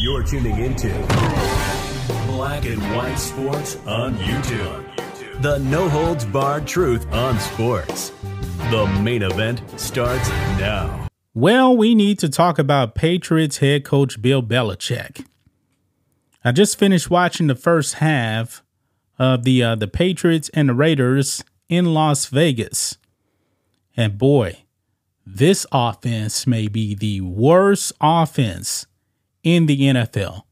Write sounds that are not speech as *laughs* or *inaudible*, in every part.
You're tuning into Black and White Sports on YouTube. The no holds barred truth on sports. The main event starts now. Well, we need to talk about Patriots head coach Bill Belichick. I just finished watching the first half of the uh, the Patriots and the Raiders in Las Vegas. And boy, this offense may be the worst offense in the NFL.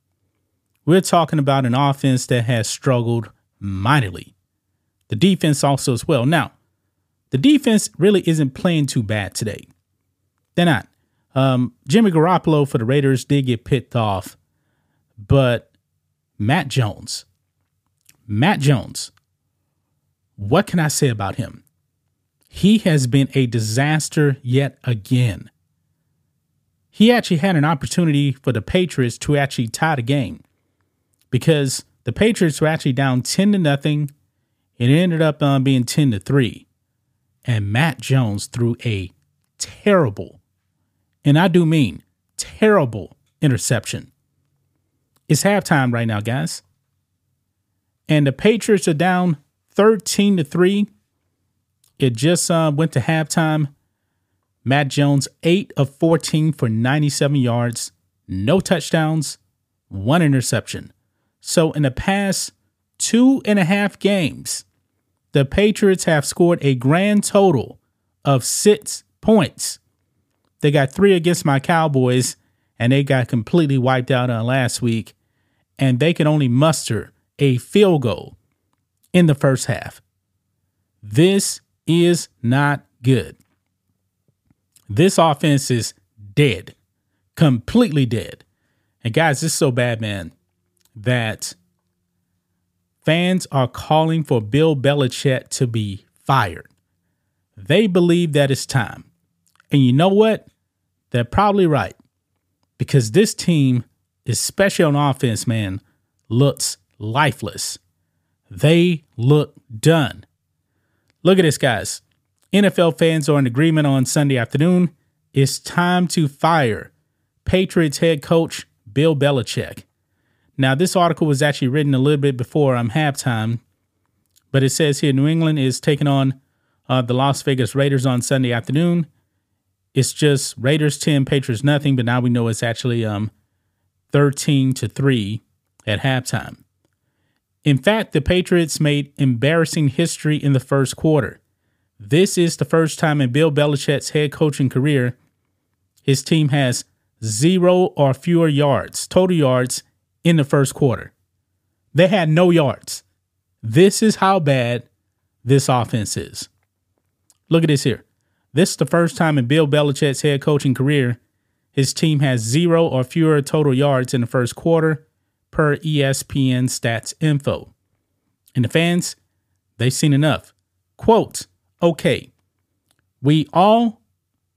We're talking about an offense that has struggled mightily. The defense also as well. Now, the defense really isn't playing too bad today. They're not. Um, Jimmy Garoppolo for the Raiders did get picked off, but Mac Jones, Mac Jones, what can I say about him? He has been a disaster yet again. He actually had an opportunity for the Patriots to actually tie the game because the Patriots were actually down 10 to nothing. It ended up um, being 10 to 3. And Mac Jones threw a terrible, and I do mean terrible interception. It's halftime right now, guys. And the Patriots are down 13 to 3. It just uh, went to halftime. Mac Jones, 8 of 14 for 97 yards, no touchdowns, one interception. So in the past two and a half games, the Patriots have scored a grand total of six points. They got three against my Cowboys, and they got completely wiped out on last week, and they can only muster a field goal in the first half. This is not good. This offense is dead, completely dead. And guys, it's so bad, man, that fans are calling for Bill Belichick to be fired. They believe that it's time. And you know what? They're probably right. Because this team, especially on offense, man, looks lifeless. They look done. Look at this, guys. NFL fans are in agreement on Sunday afternoon. It's time to fire Patriots head coach Bill Belichick. Now, this article was actually written a little bit before I'm um, halftime, but it says here New England is taking on uh, the Las Vegas Raiders on Sunday afternoon. It's just Raiders 10, Patriots nothing, but now we know it's actually um 13 to 3 at halftime. In fact, the Patriots made embarrassing history in the first quarter. This is the first time in Bill Belichick's head coaching career his team has zero or fewer yards, total yards, in the first quarter. They had no yards. This is how bad this offense is. Look at this here. This is the first time in Bill Belichick's head coaching career his team has zero or fewer total yards in the first quarter, per ESPN stats info. And the fans, they've seen enough. Quote, okay, we all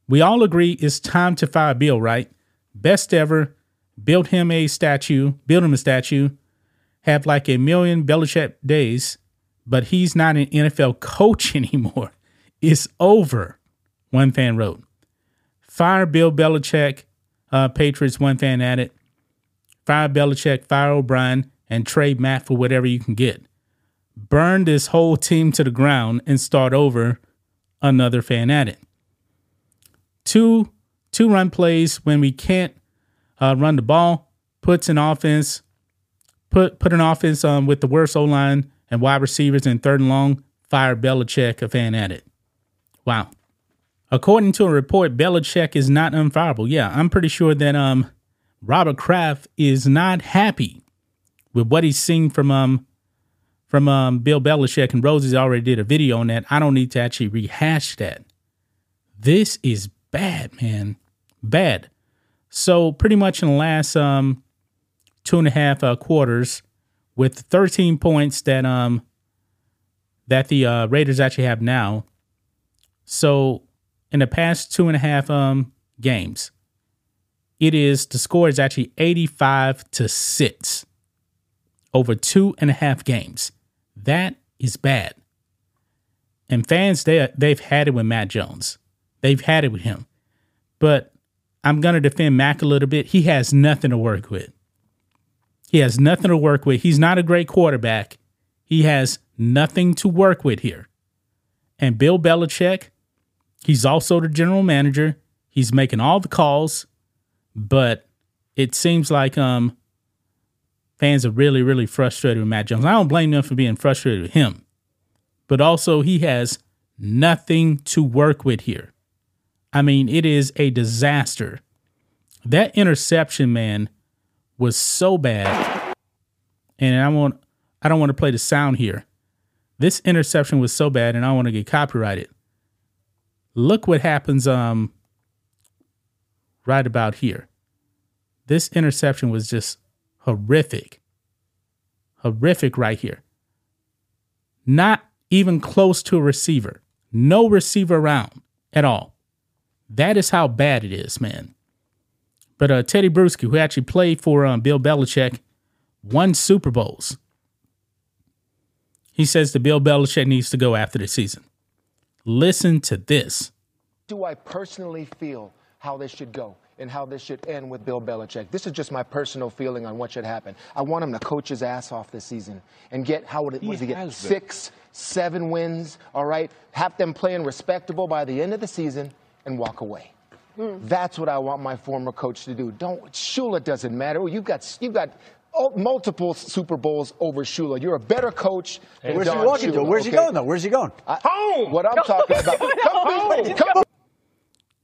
we all agree it's time to fire Bill, right? Best ever, build him a statue, build him a statue, have like a million Belichick days, but he's not an NFL *laughs* coach anymore. It's over, one fan wrote. Fire Bill Belichick, uh, Patriots, one fan added. Fire Belichick, fire O'Brien, and trade Mac for whatever you can get burn this whole team to the ground and start over another fan it. Two two run plays when we can't uh, run the ball puts an offense put put an offense um, with the worst O line and wide receivers in third and long. Fire Belichick a fan at it. Wow. According to a report, Belichick is not unfireable. Yeah, I'm pretty sure that um Robert Kraft is not happy with what he's seen from um from um, Bill Belichick and Rosie's already did a video on that. I don't need to actually rehash that. This is bad, man. Bad. So pretty much in the last um, two and a half uh, quarters, with 13 points that um that the uh, Raiders actually have now. So in the past two and a half um games, it is the score is actually 85 to six over two and a half games. That is bad. And fans, they they've had it with Mac Jones. They've had it with him. But I'm gonna defend Mac a little bit. He has nothing to work with. He has nothing to work with. He's not a great quarterback. He has nothing to work with here. And Bill Belichick, he's also the general manager. He's making all the calls, but it seems like um fans are really, really frustrated with Mac Jones. I don't blame them for being frustrated with him but also he has nothing to work with here. I mean, it is a disaster. That interception, man, was so bad. And I want I don't want to play the sound here. This interception was so bad and I want to get copyrighted. Look what happens um right about here. This interception was just horrific. Horrific right here. Not even close to a receiver. No receiver around at all. That is how bad it is, man. But uh, Tedy Bruschi, who actually played for um, Bill Belichick, won Super Bowls. He says that Bill Belichick needs to go after the season. Listen to this. Do I personally feel how this should go? and how this should end with Bill Belichick. This is just my personal feeling on what should happen. I want him to coach his ass off this season and get how would it, he he get six, seven wins. All right, have them playing respectable by the end of the season and walk away. Mm. That's what I want my former coach to do. Don't Shula doesn't matter. You've got you've got multiple Super Bowls over Shula. You're a better coach. Hey, where's Don he walking Shula, to? Where's okay? he going though? Where's he going? I, home. What I'm talking about. come home. Come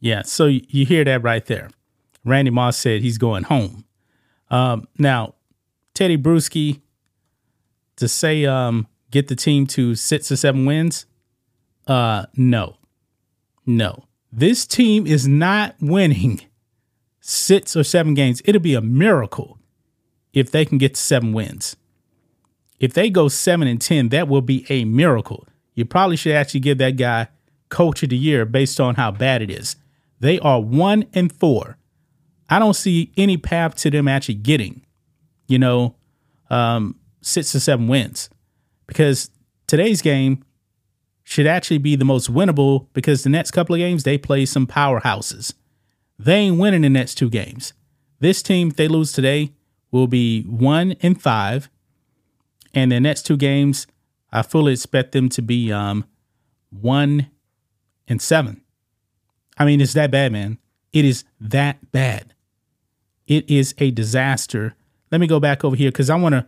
yeah, so you hear that right there. Randy Moss said he's going home. Um, now, Tedy Bruschi to say um, get the team to six or seven wins, uh, no, no. This team is not winning six or seven games. It'll be a miracle if they can get to seven wins. If they go seven and ten, that will be a miracle. You probably should actually give that guy coach of the year based on how bad it is. They are one and four. I don't see any path to them actually getting, you know, um, six to seven wins because today's game should actually be the most winnable because the next couple of games they play some powerhouses. They ain't winning the next two games. This team, if they lose today, will be one and five. And the next two games, I fully expect them to be um, one and seven. I mean, it's that bad, man. It is that bad. It is a disaster. Let me go back over here because I want to.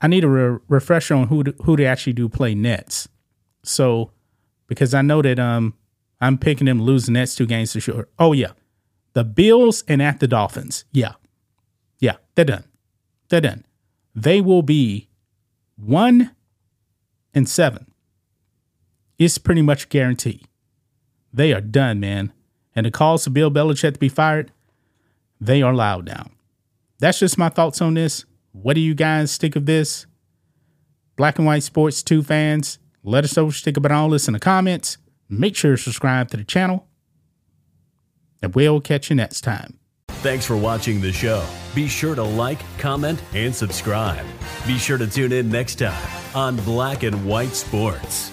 I need a re- refresher on who to, who they actually do play Nets. So, because I know that um I'm picking them lose next two games for sure. Oh yeah, the Bills and at the Dolphins. Yeah, yeah, they're done. They're done. They will be one and seven. It's pretty much guaranteed. They are done, man. And the calls for Bill Belichick to be fired, they are loud now. That's just my thoughts on this. What do you guys think of this? Black and White Sports 2 fans, let us know what you think about all this in the comments. Make sure to subscribe to the channel. And we'll catch you next time. Thanks for watching the show. Be sure to like, comment, and subscribe. Be sure to tune in next time on Black and White Sports.